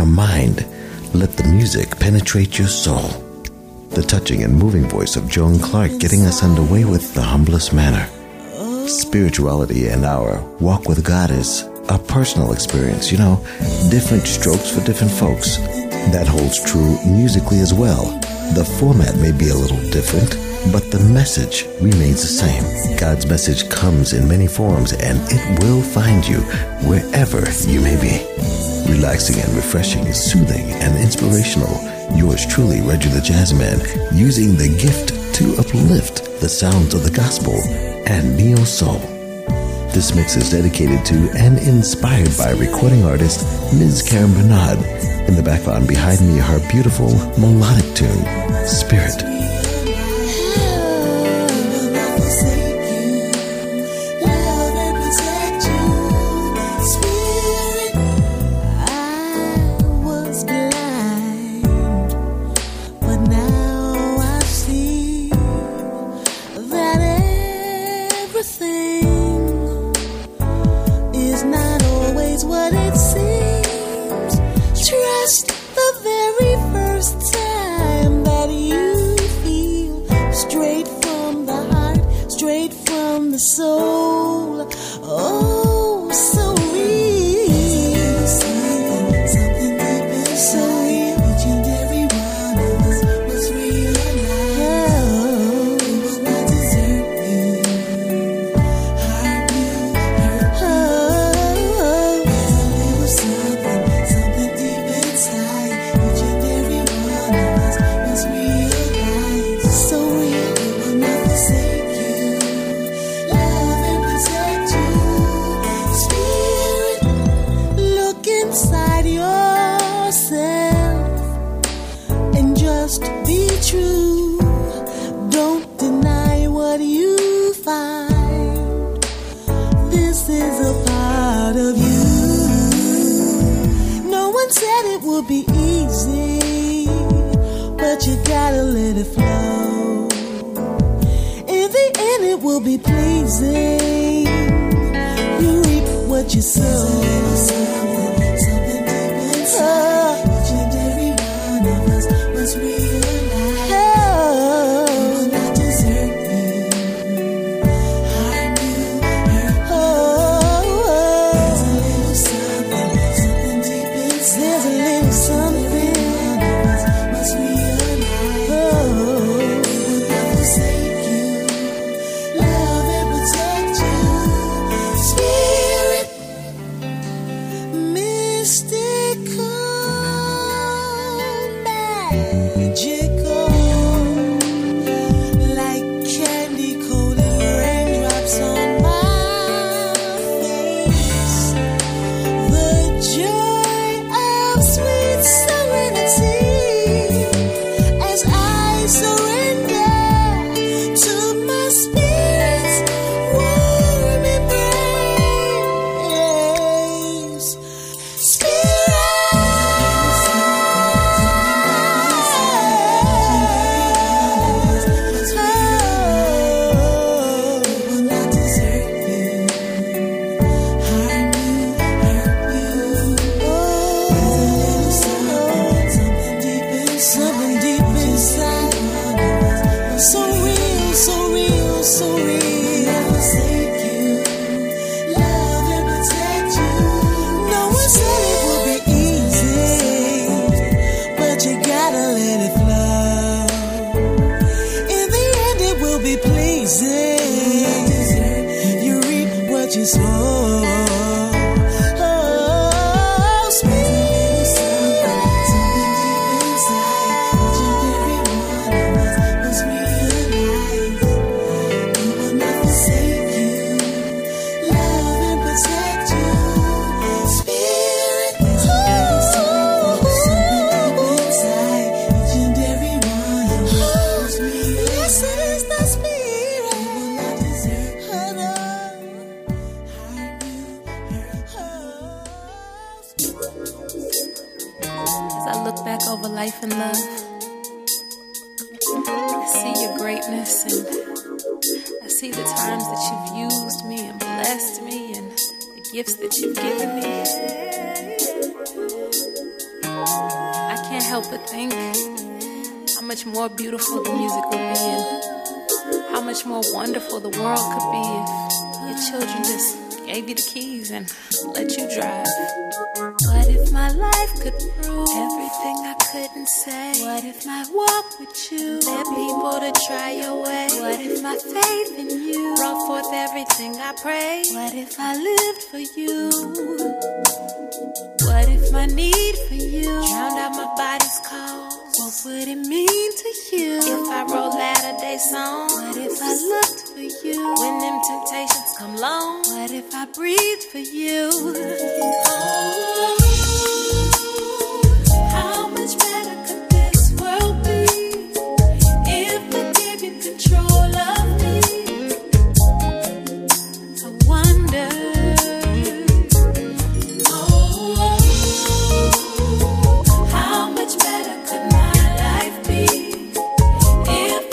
your mind. Let the music penetrate your soul. The touching and moving voice of Joan Clark getting us underway with the humblest manner. Spirituality and our walk with God is a personal experience, you know, different strokes for different folks. That holds true musically as well. The format may be a little different, but the message remains the same. God's message comes in many forms and it will find you wherever you may be. Relaxing and refreshing, soothing and inspirational. Yours truly, Reggie the Jazzman, using the gift to uplift the sounds of the gospel and neo soul. This mix is dedicated to and inspired by recording artist Ms. Karen Bernard. In the background behind me, her beautiful melodic tune, Spirit.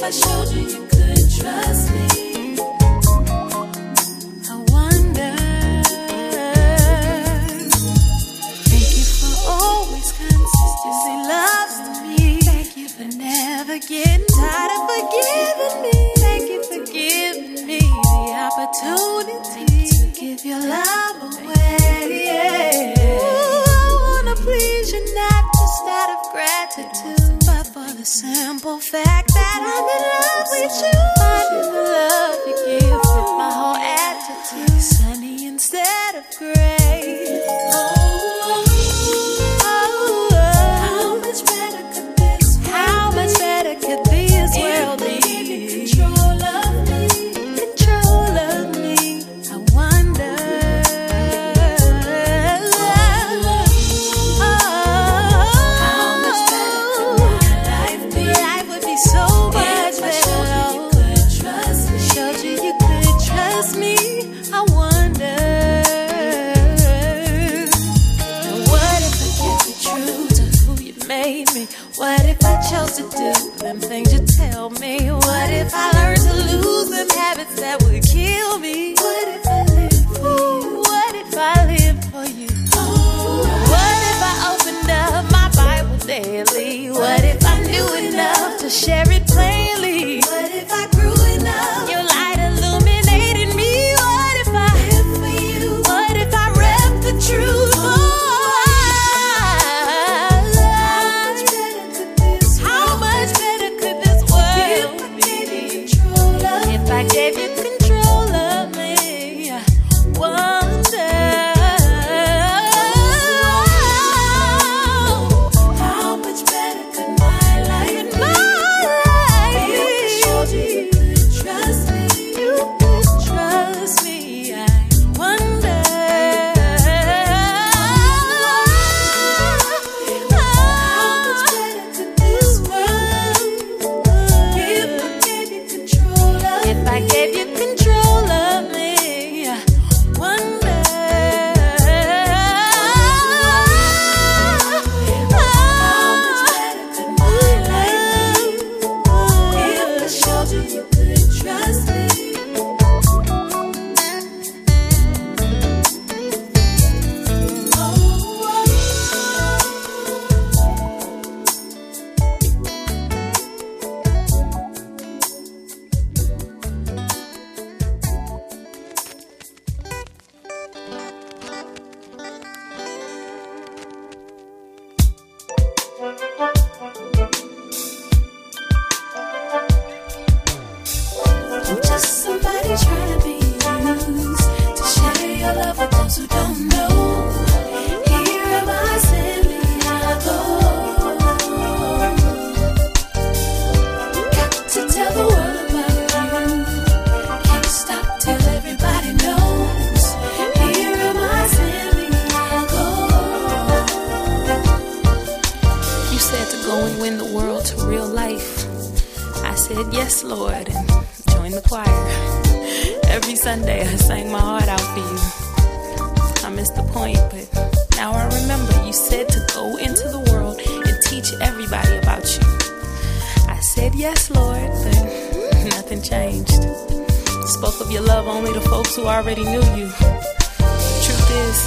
I showed you. said, Yes, Lord, and joined the choir. Every Sunday I sang my heart out for you. I missed the point, but now I remember you said to go into the world and teach everybody about you. I said, Yes, Lord, but nothing changed. Spoke of your love only to folks who already knew you. Truth is,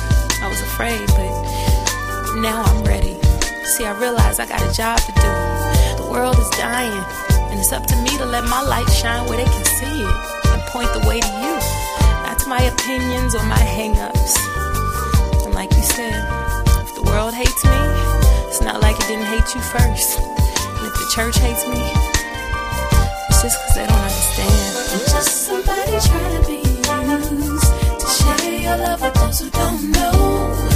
I was afraid, but now I'm ready. See, I realize I got a job to do. The world is dying. And it's up to me to let my light shine where they can see it and point the way to you, not to my opinions or my hang ups. And like you said, if the world hates me, it's not like it didn't hate you first. And if the church hates me, it's just because they don't understand. I'm just somebody trying to be used to share your love with those who don't know.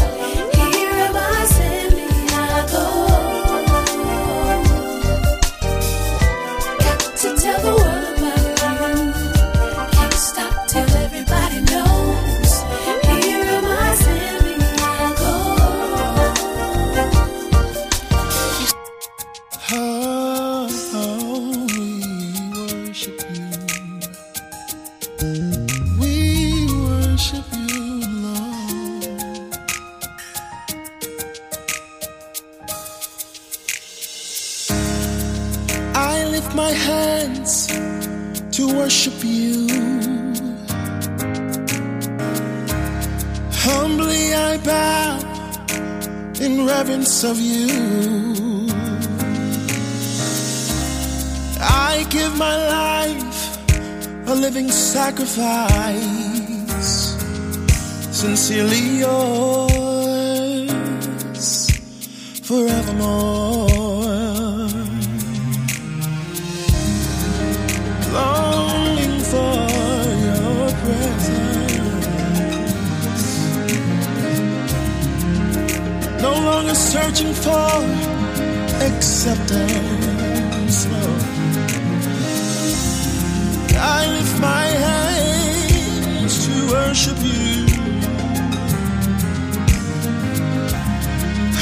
of you. I give my life a living sacrifice, sincerely yours. searching for acceptance. I lift my hands to worship you.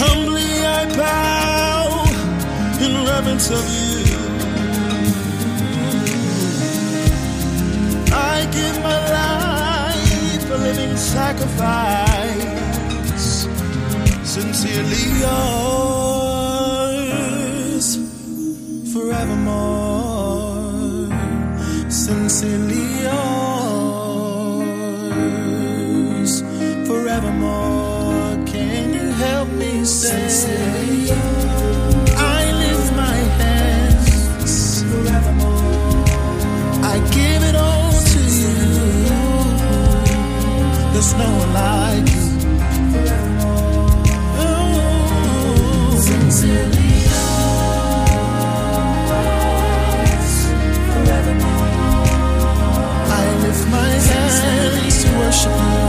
Humbly I bow in reverence of you. I give my life a living sacrifice. Sincerely yours, forevermore. Sincerely yours, forevermore. Can you help me say? I lift my hands. I give it all to you. There's no one. 是你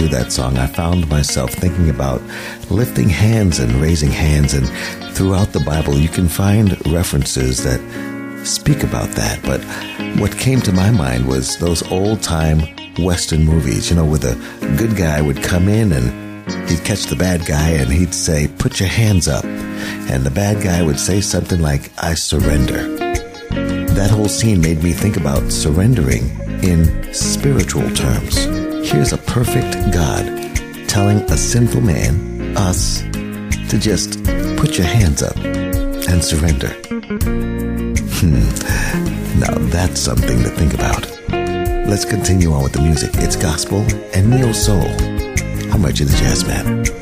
to that song, I found myself thinking about lifting hands and raising hands. And throughout the Bible, you can find references that speak about that. But what came to my mind was those old time Western movies, you know, where the good guy would come in and he'd catch the bad guy and he'd say, Put your hands up. And the bad guy would say something like, I surrender. That whole scene made me think about surrendering in spiritual terms. Here's a perfect God telling a sinful man, us, to just put your hands up and surrender. Hmm. Now that's something to think about. Let's continue on with the music. It's gospel and neo soul. How much is jazz man?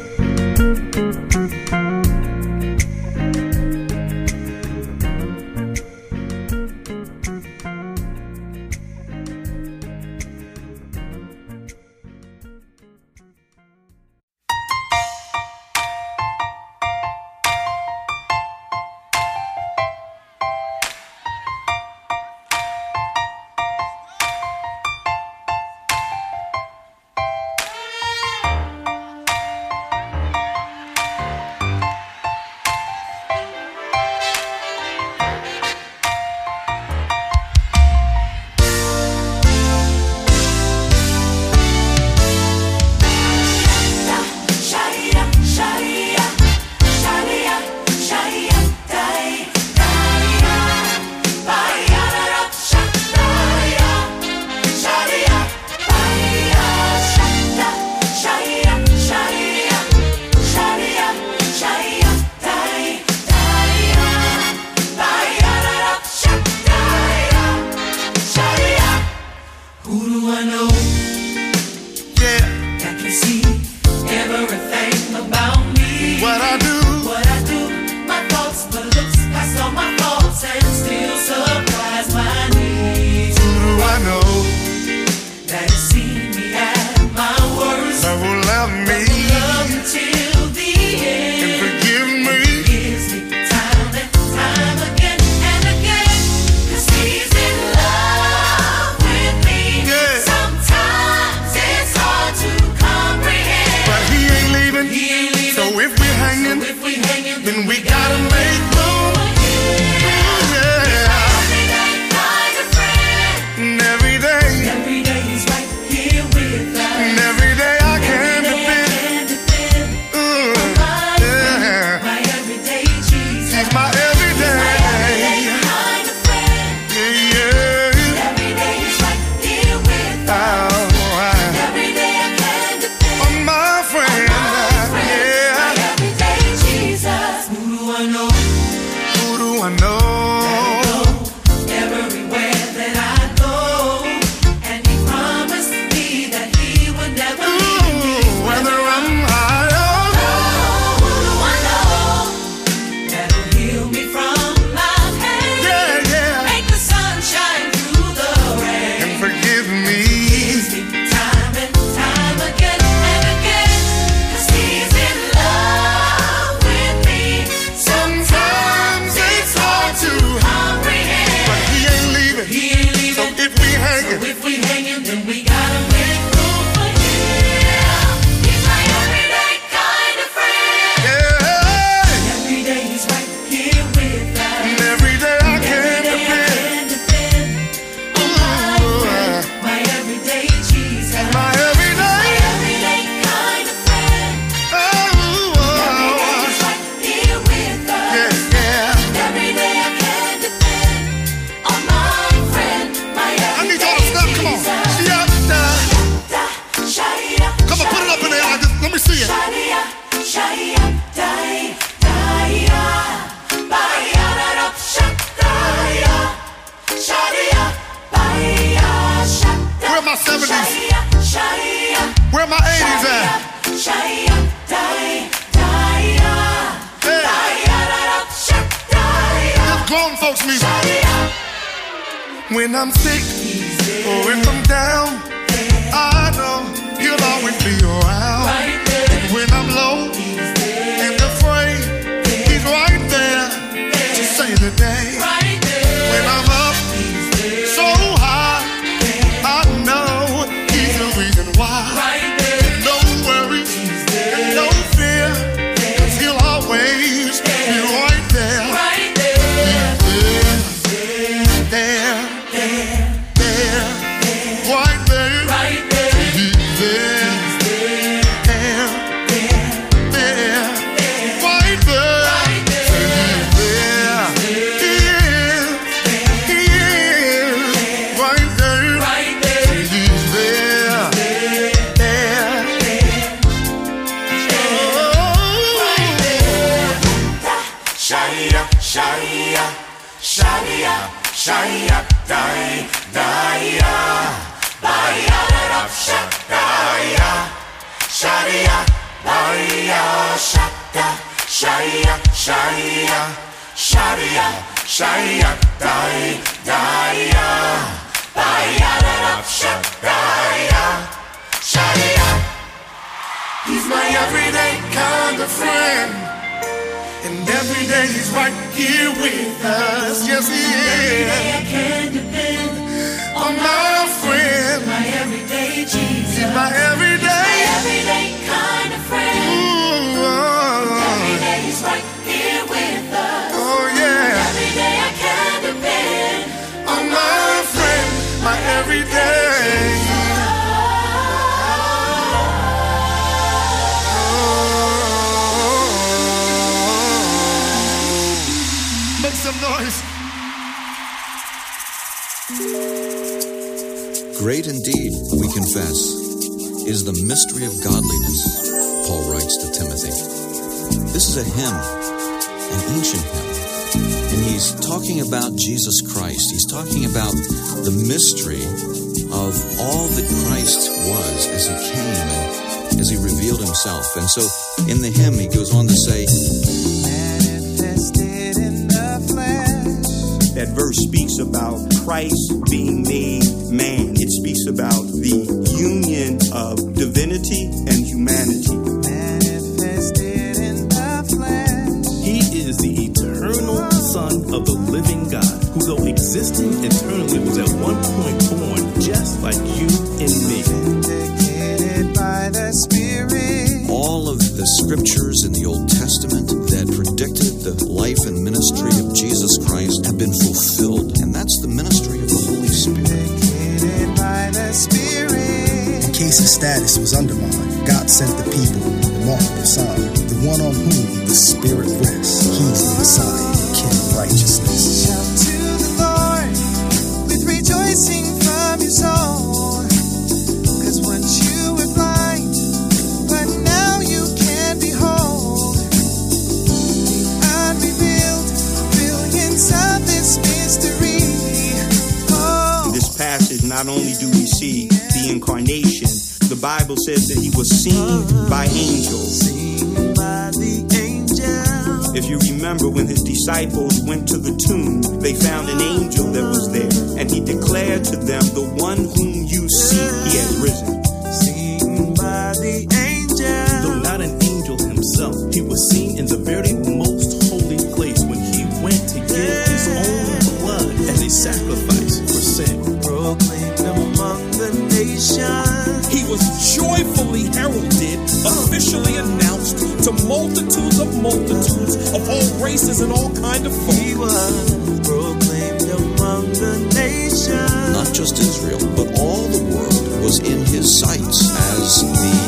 all races and all kind of folk. He was proclaimed among the nations. Not just Israel, but all the world was in his sights as the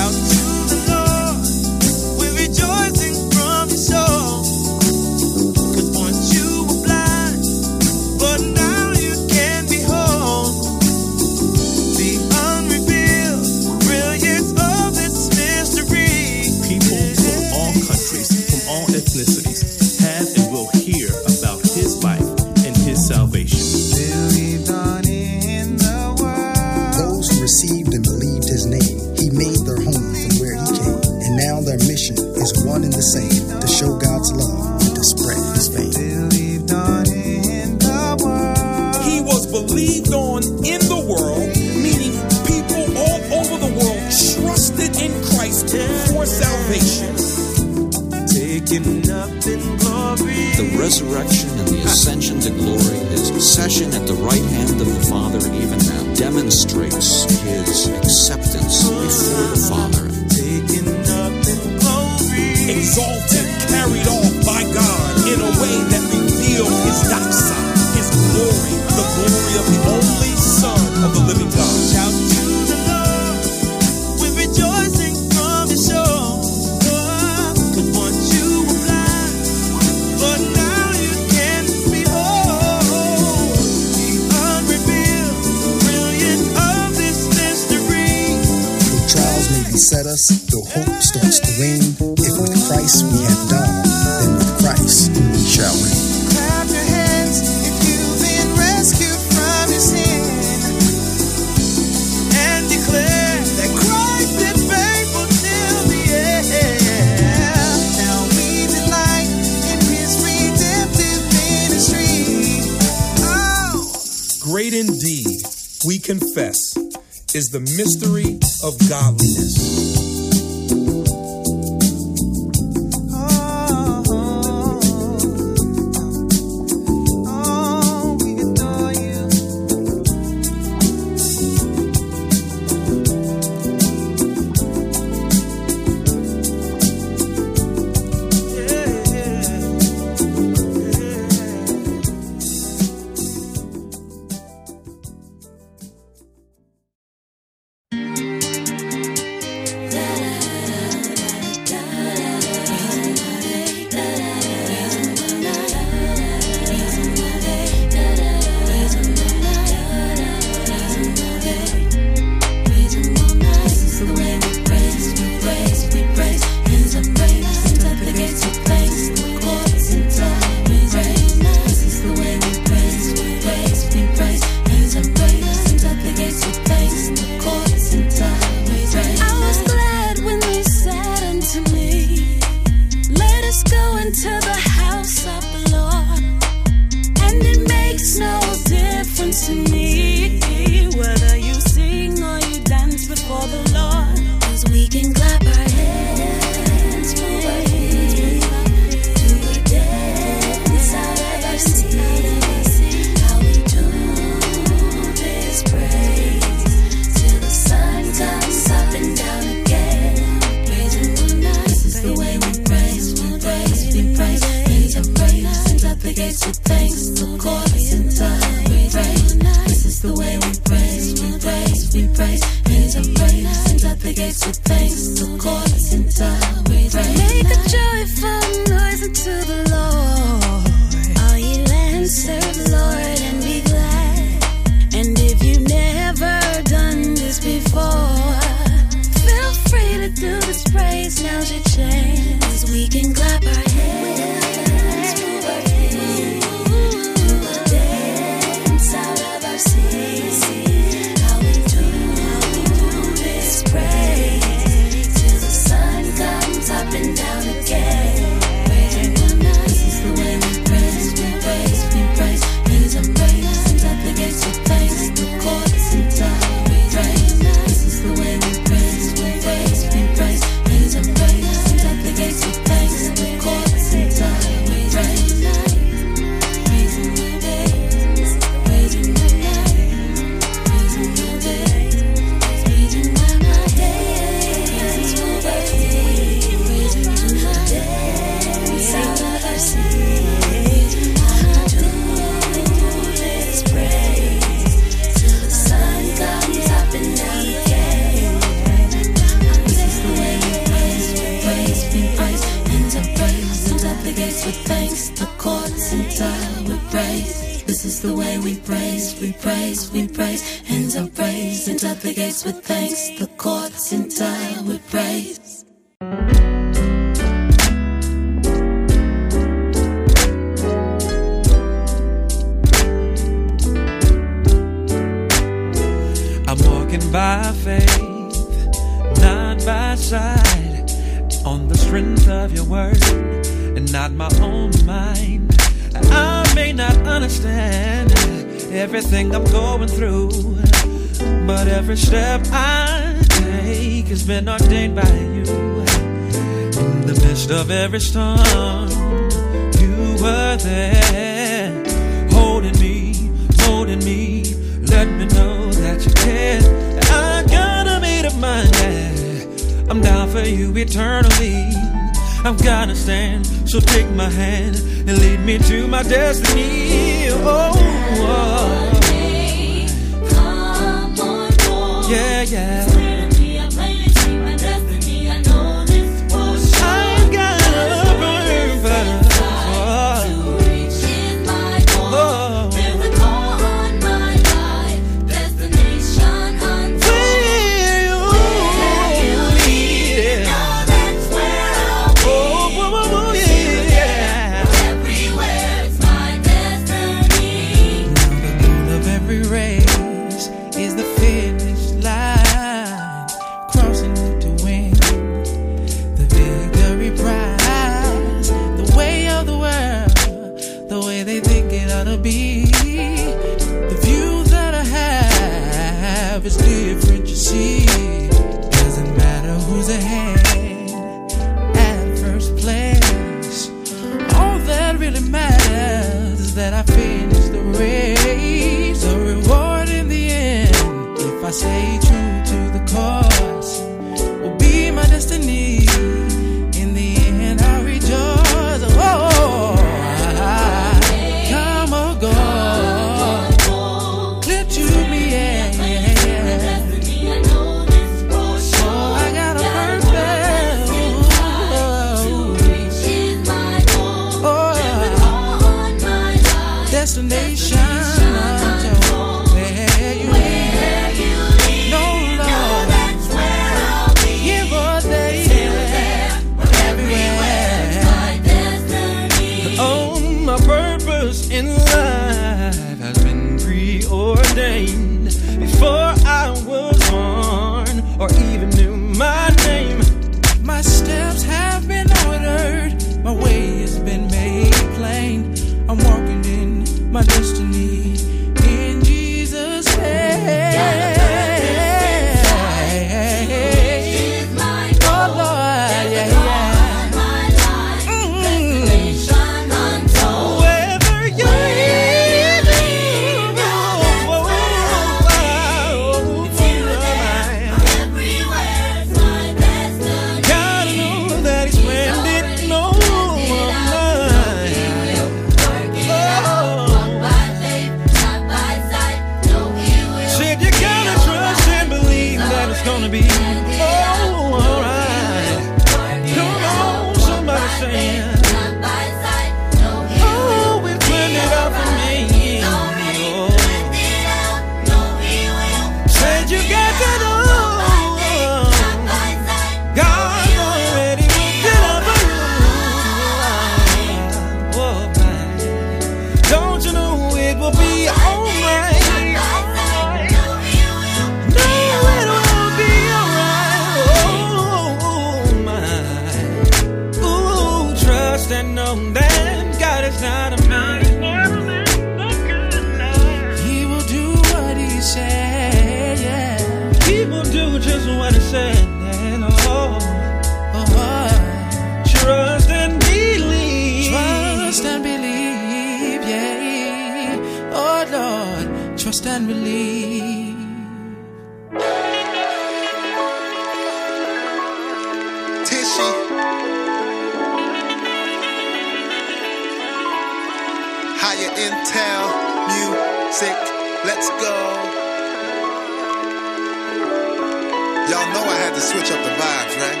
Y'all know I had to switch up the vibes, right?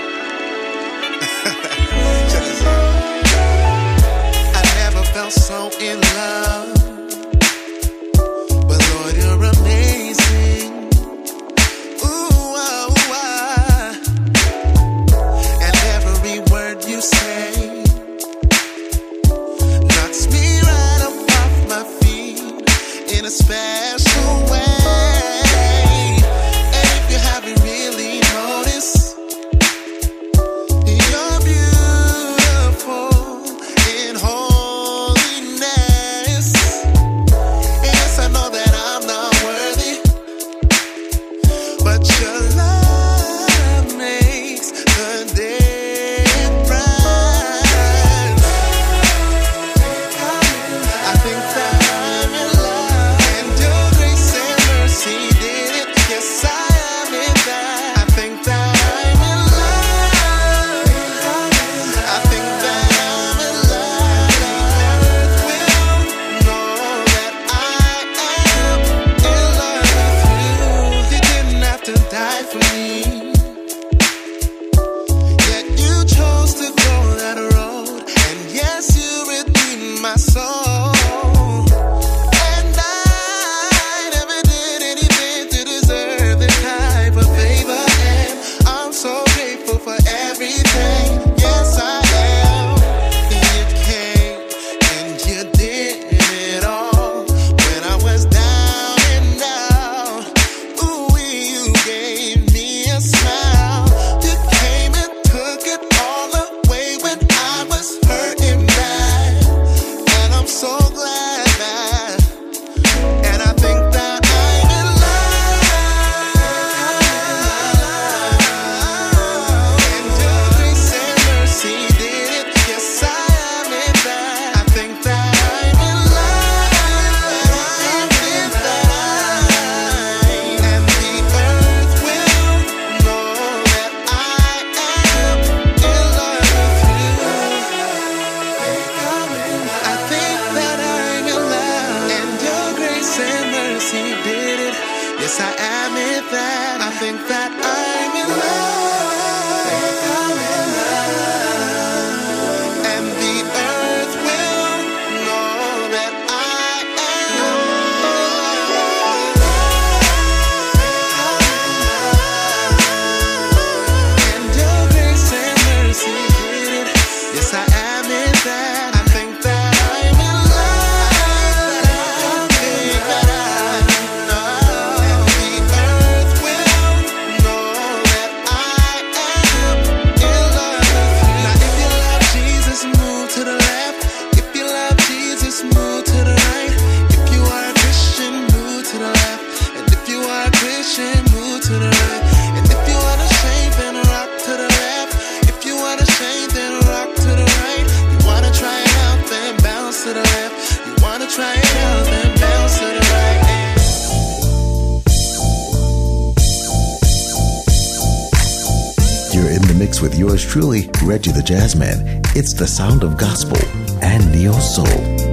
Check this out. I never felt so in love. mix with yours truly, Reggie the Jazzman. It's the sound of gospel and neo soul.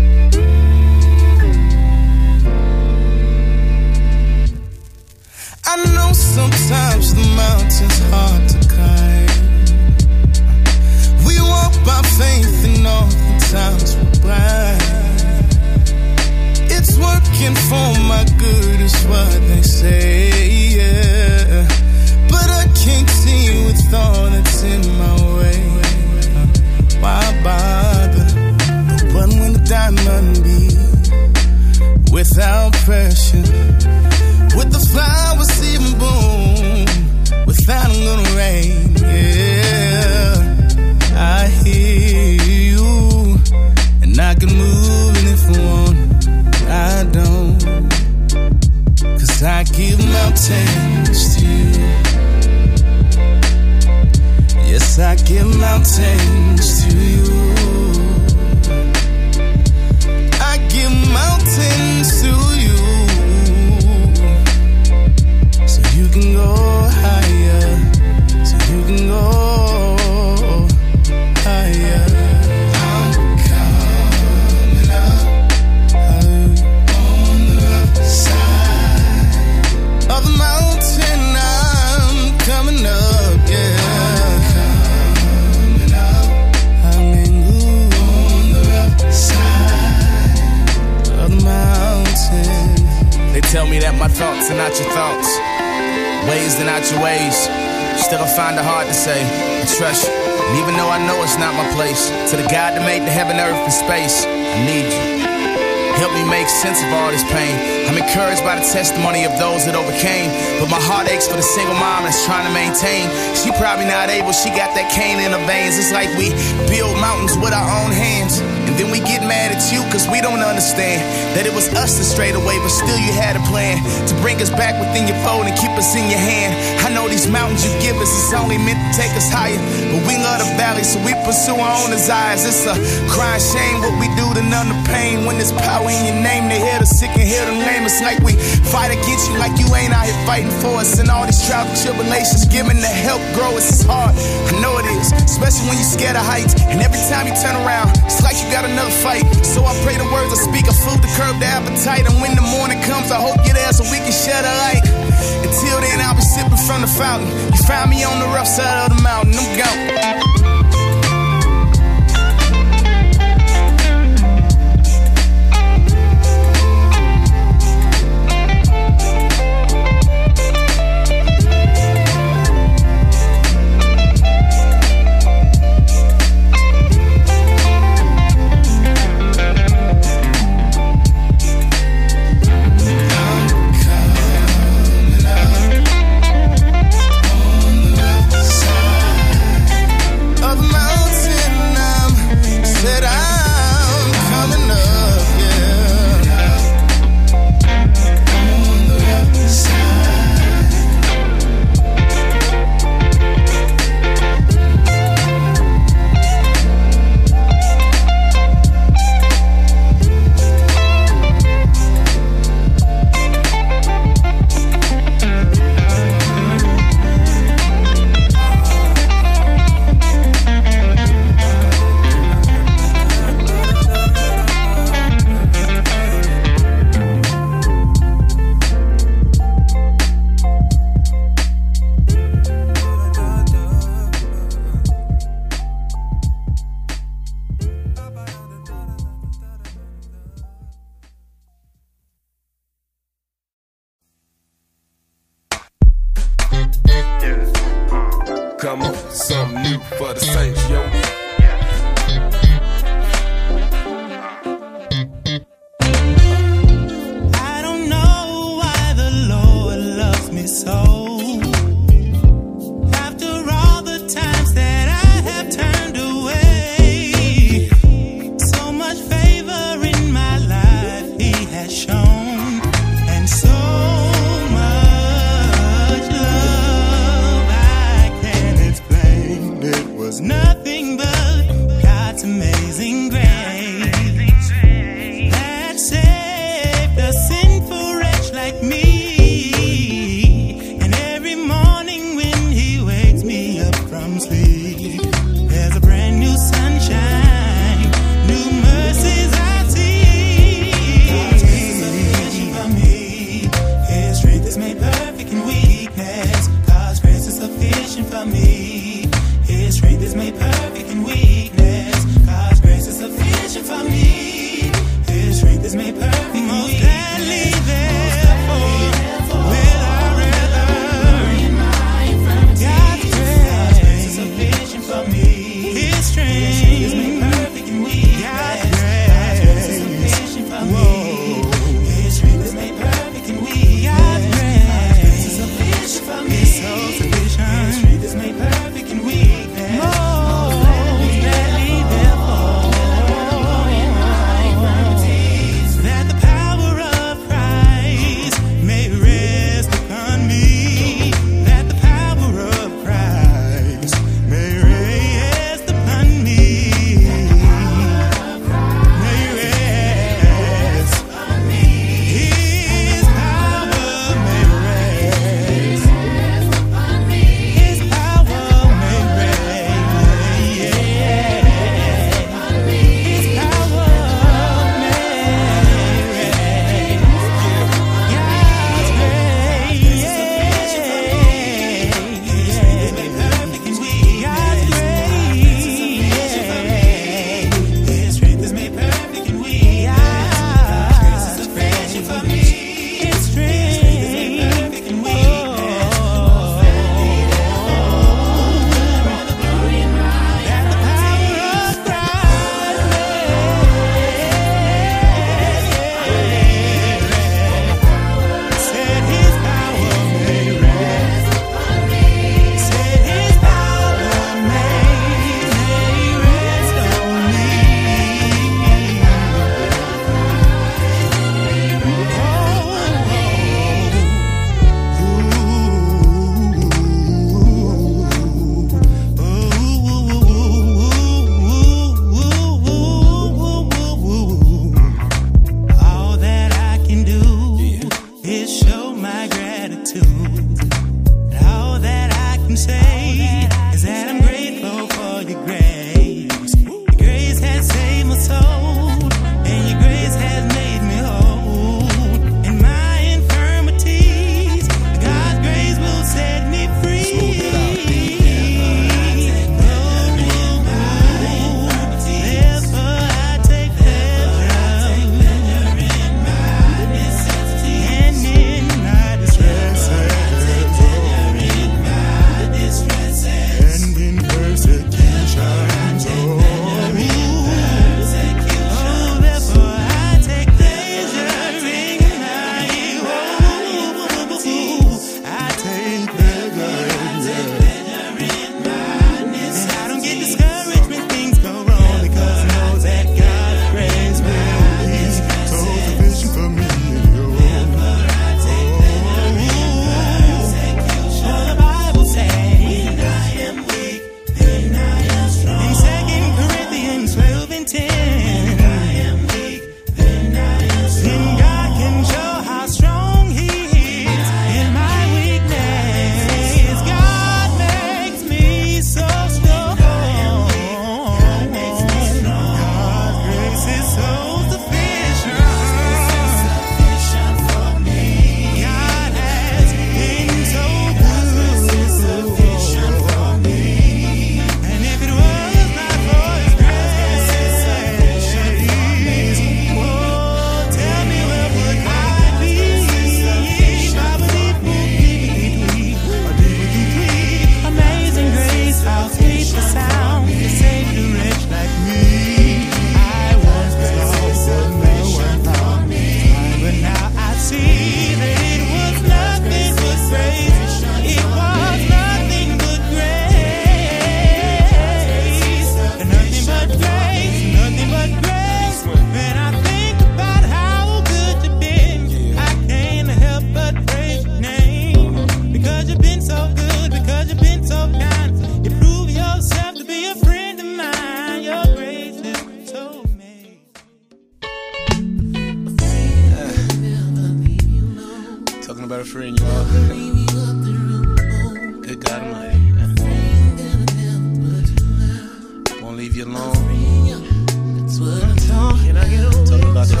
Talking about y'all.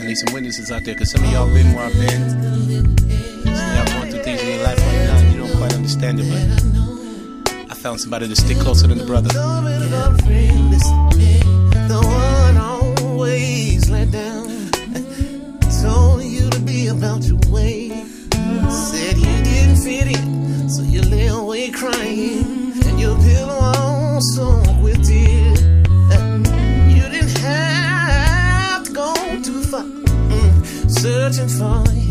I need some witnesses out there, cause some of y'all been where I've been. Some y'all going through things in your life right now, and you don't quite understand it, but I found somebody to stick closer than the brother. Yeah. Said you didn't fit in, so you lay crying song with. You didn't have to go too far mm, searching for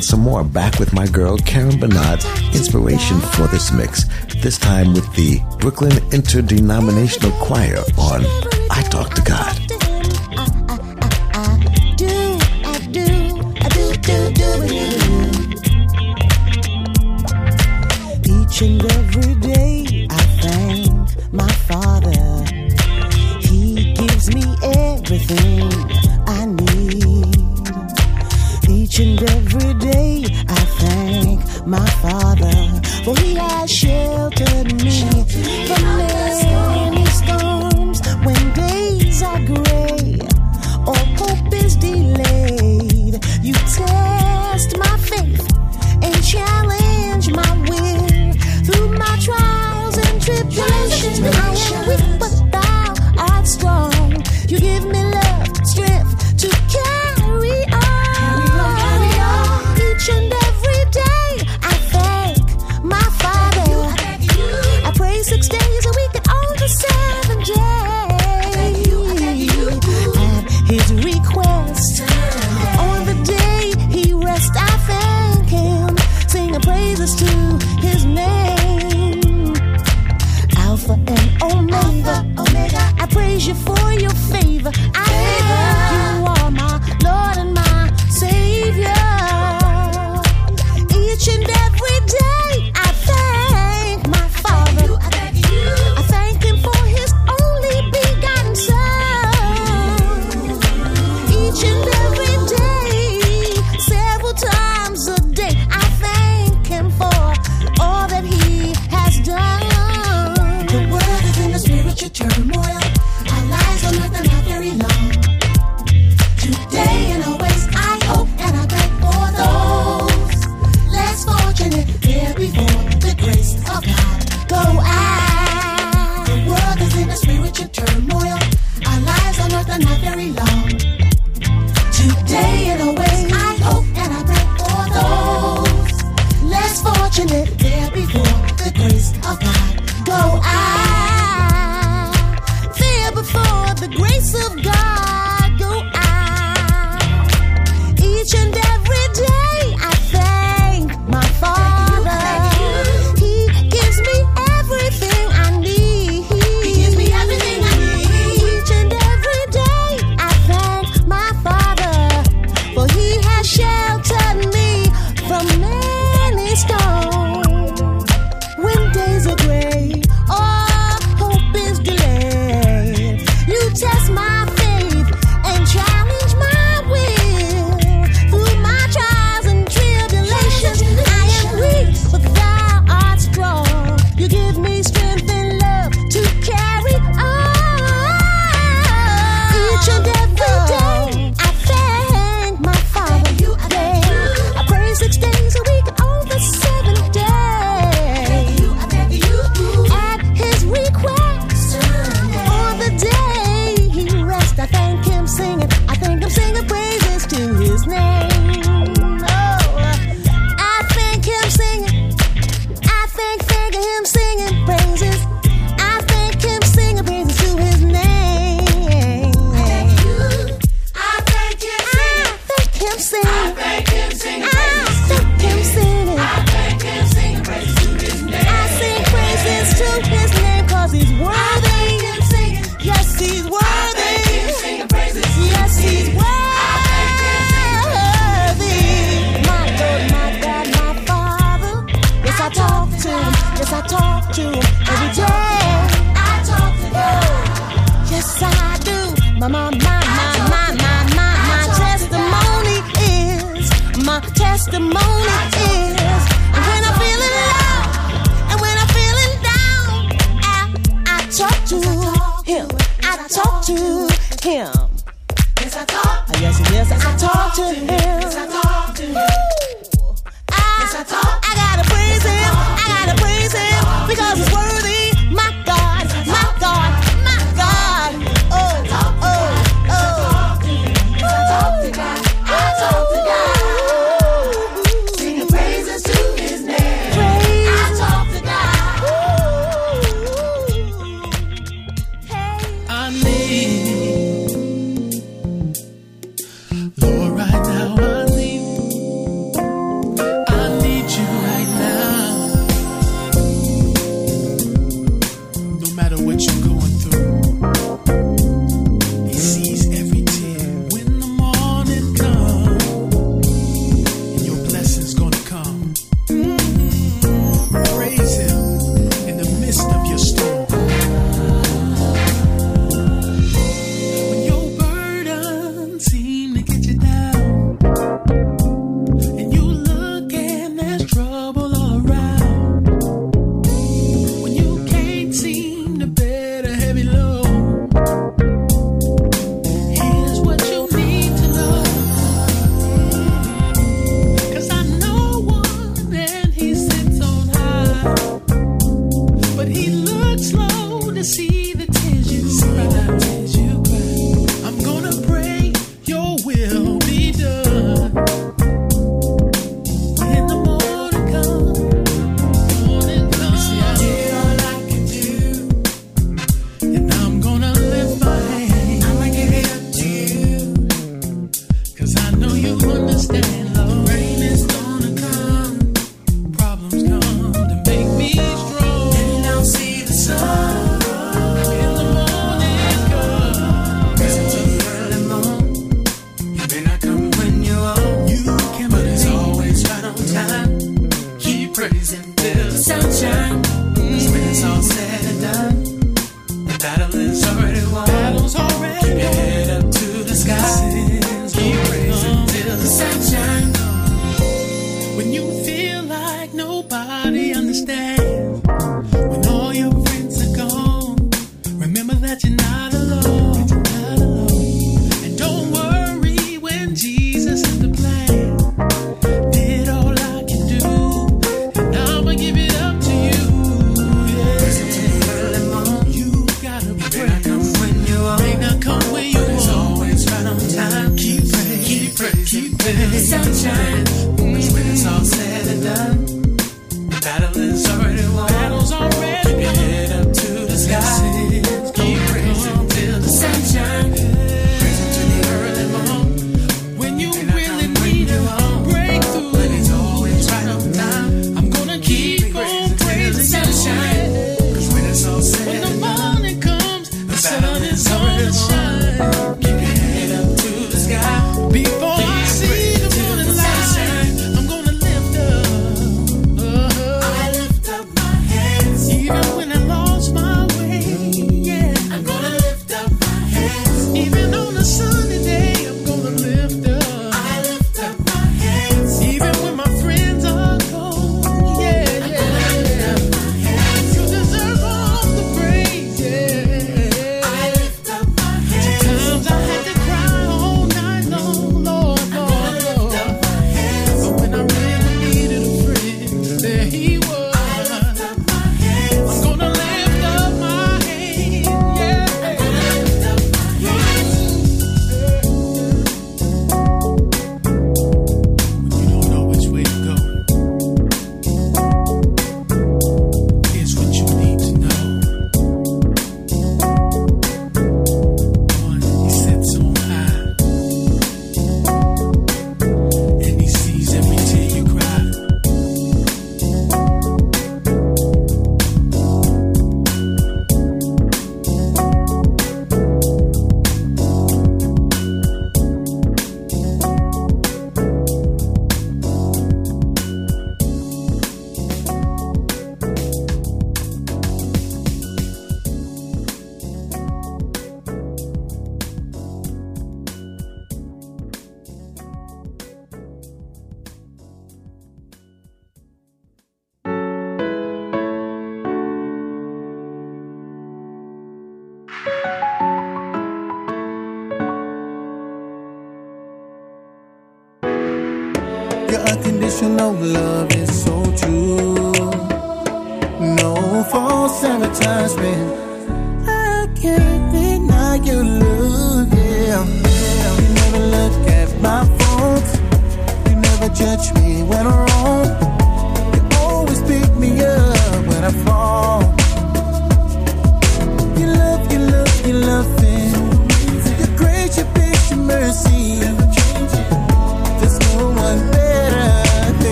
with some more. Back with my girl Karen Bernard's inspiration for this mix. This time with the Brooklyn Interdenominational Choir on I Talk to God.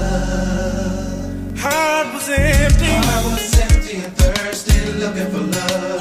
love. Heart was empty. Heart was empty and thirsty, looking for love.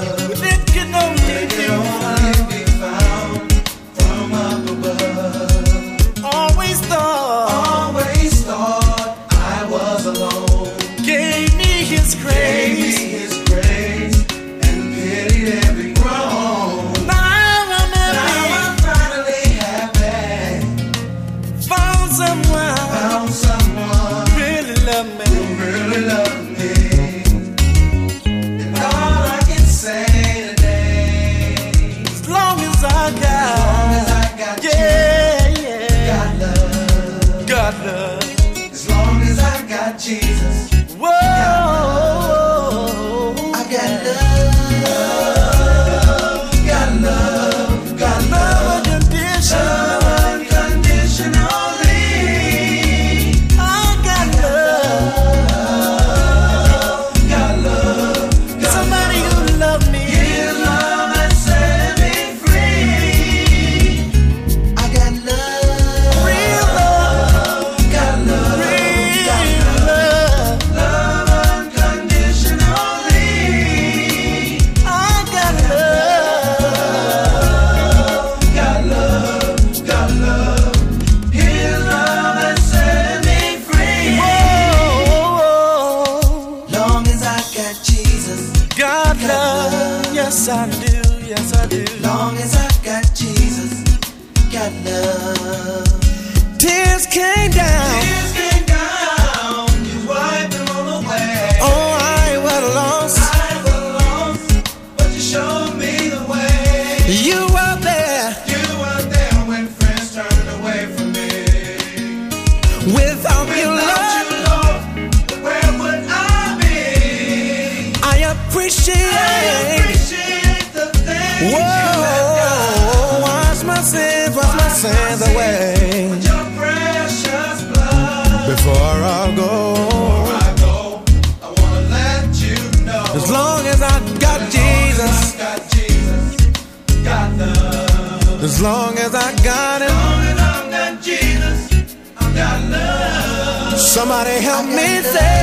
say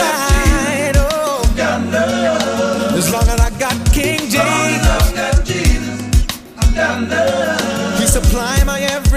Oh, love. As long as I got King James, as long as I got Jesus, I got love. He supply my every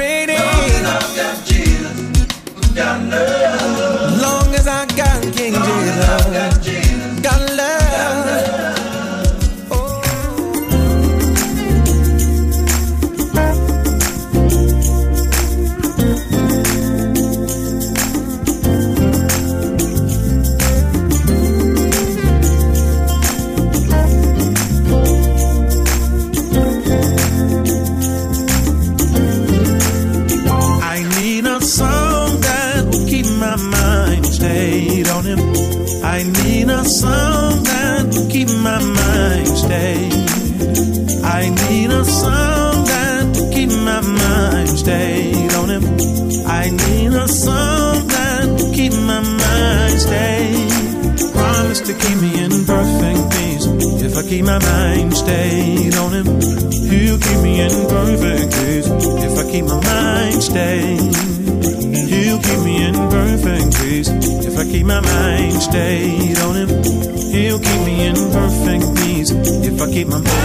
my mind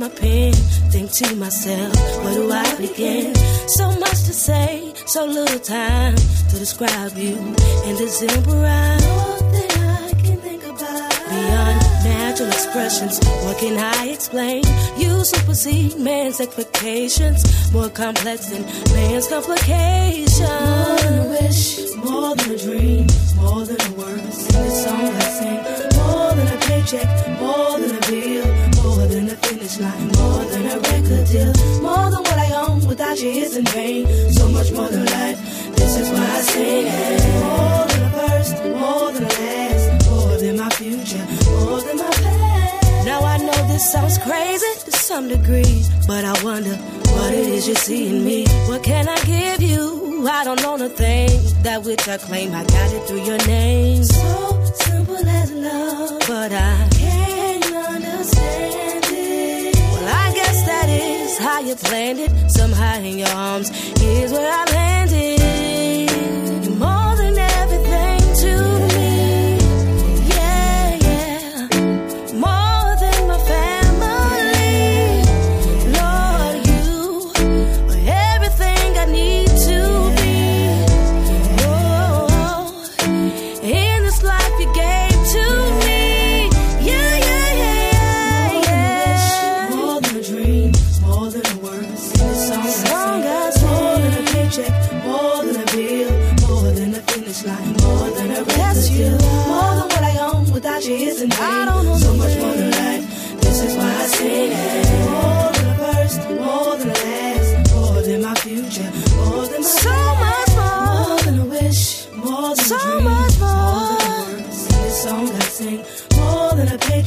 my pen, think to myself, where do I begin? So much to say, so little time to describe you in the simple rhyme. All I can think about. Beyond natural expressions, what can I explain? You supersede man's expectations, more complex than man's complications. More than a wish, more than a dream, more than a word in a song I sing. More than a paycheck, more than a bill it's like more than a record deal, more than what I own. Without you, it's in vain. So much more than life. This is why I sing it. More than a first, more than a last, more than my future, more than my past. Now I know this sounds crazy to some degree, but I wonder what it is you see in me. What can I give you? I don't own a thing. That which I claim, I got it through your name. So simple as love, but I can't understand that is how you planned it. Somehow in your arms, here's where I land.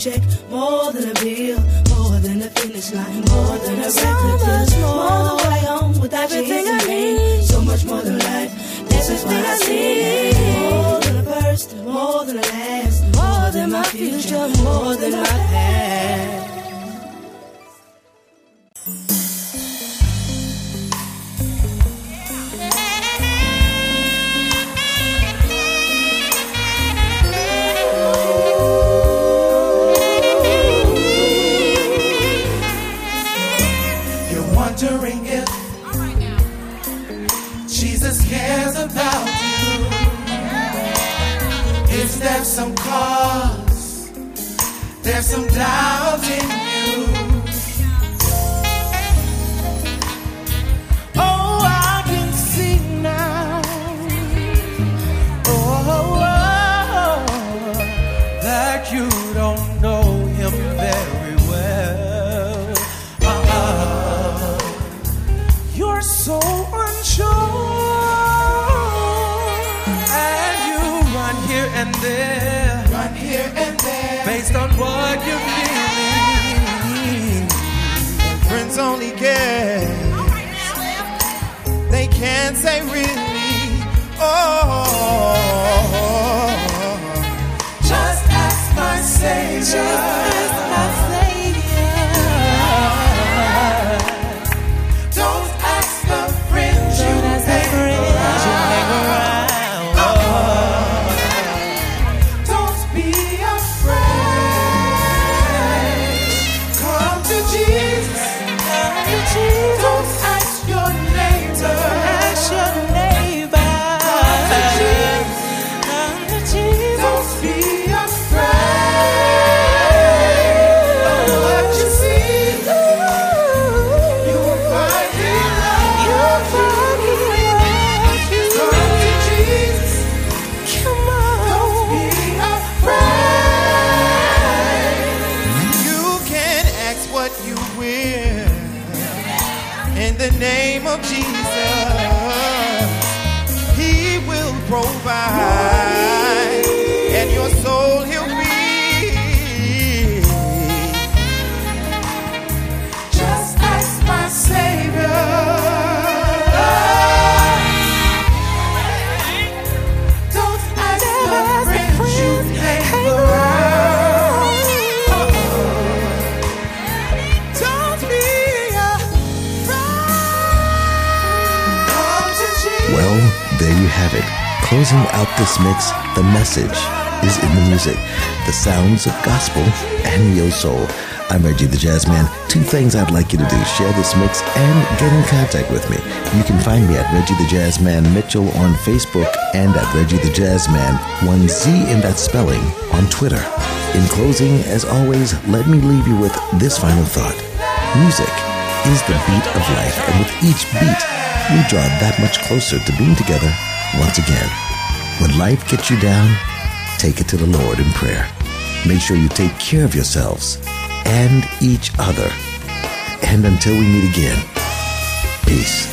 Paycheck, more than a bill, more than a finish line, more than a So record deal, much more. more than what I own without you Everything I need. So much more than life. This is what I Everything need. More than a first, more than a last, more than my future, more than my past. Some doubt in Friends only guess. They can't say really. Oh, just ask my Savior. Closing out this mix, the message is in the music, the sounds of gospel and neo soul. I'm Reggie the Jazz Man. Two things I'd like you to do share this mix and get in contact with me. You can find me at Reggie the Jazz Man Mitchell on Facebook and at Reggie the Jazz Man, one Z in that spelling, on Twitter. In closing, as always, let me leave you with this final thought Music is the beat of life, and with each beat, we draw that much closer to being together once again. When life gets you down, take it to the Lord in prayer. Make sure you take care of yourselves and each other. And until we meet again, peace.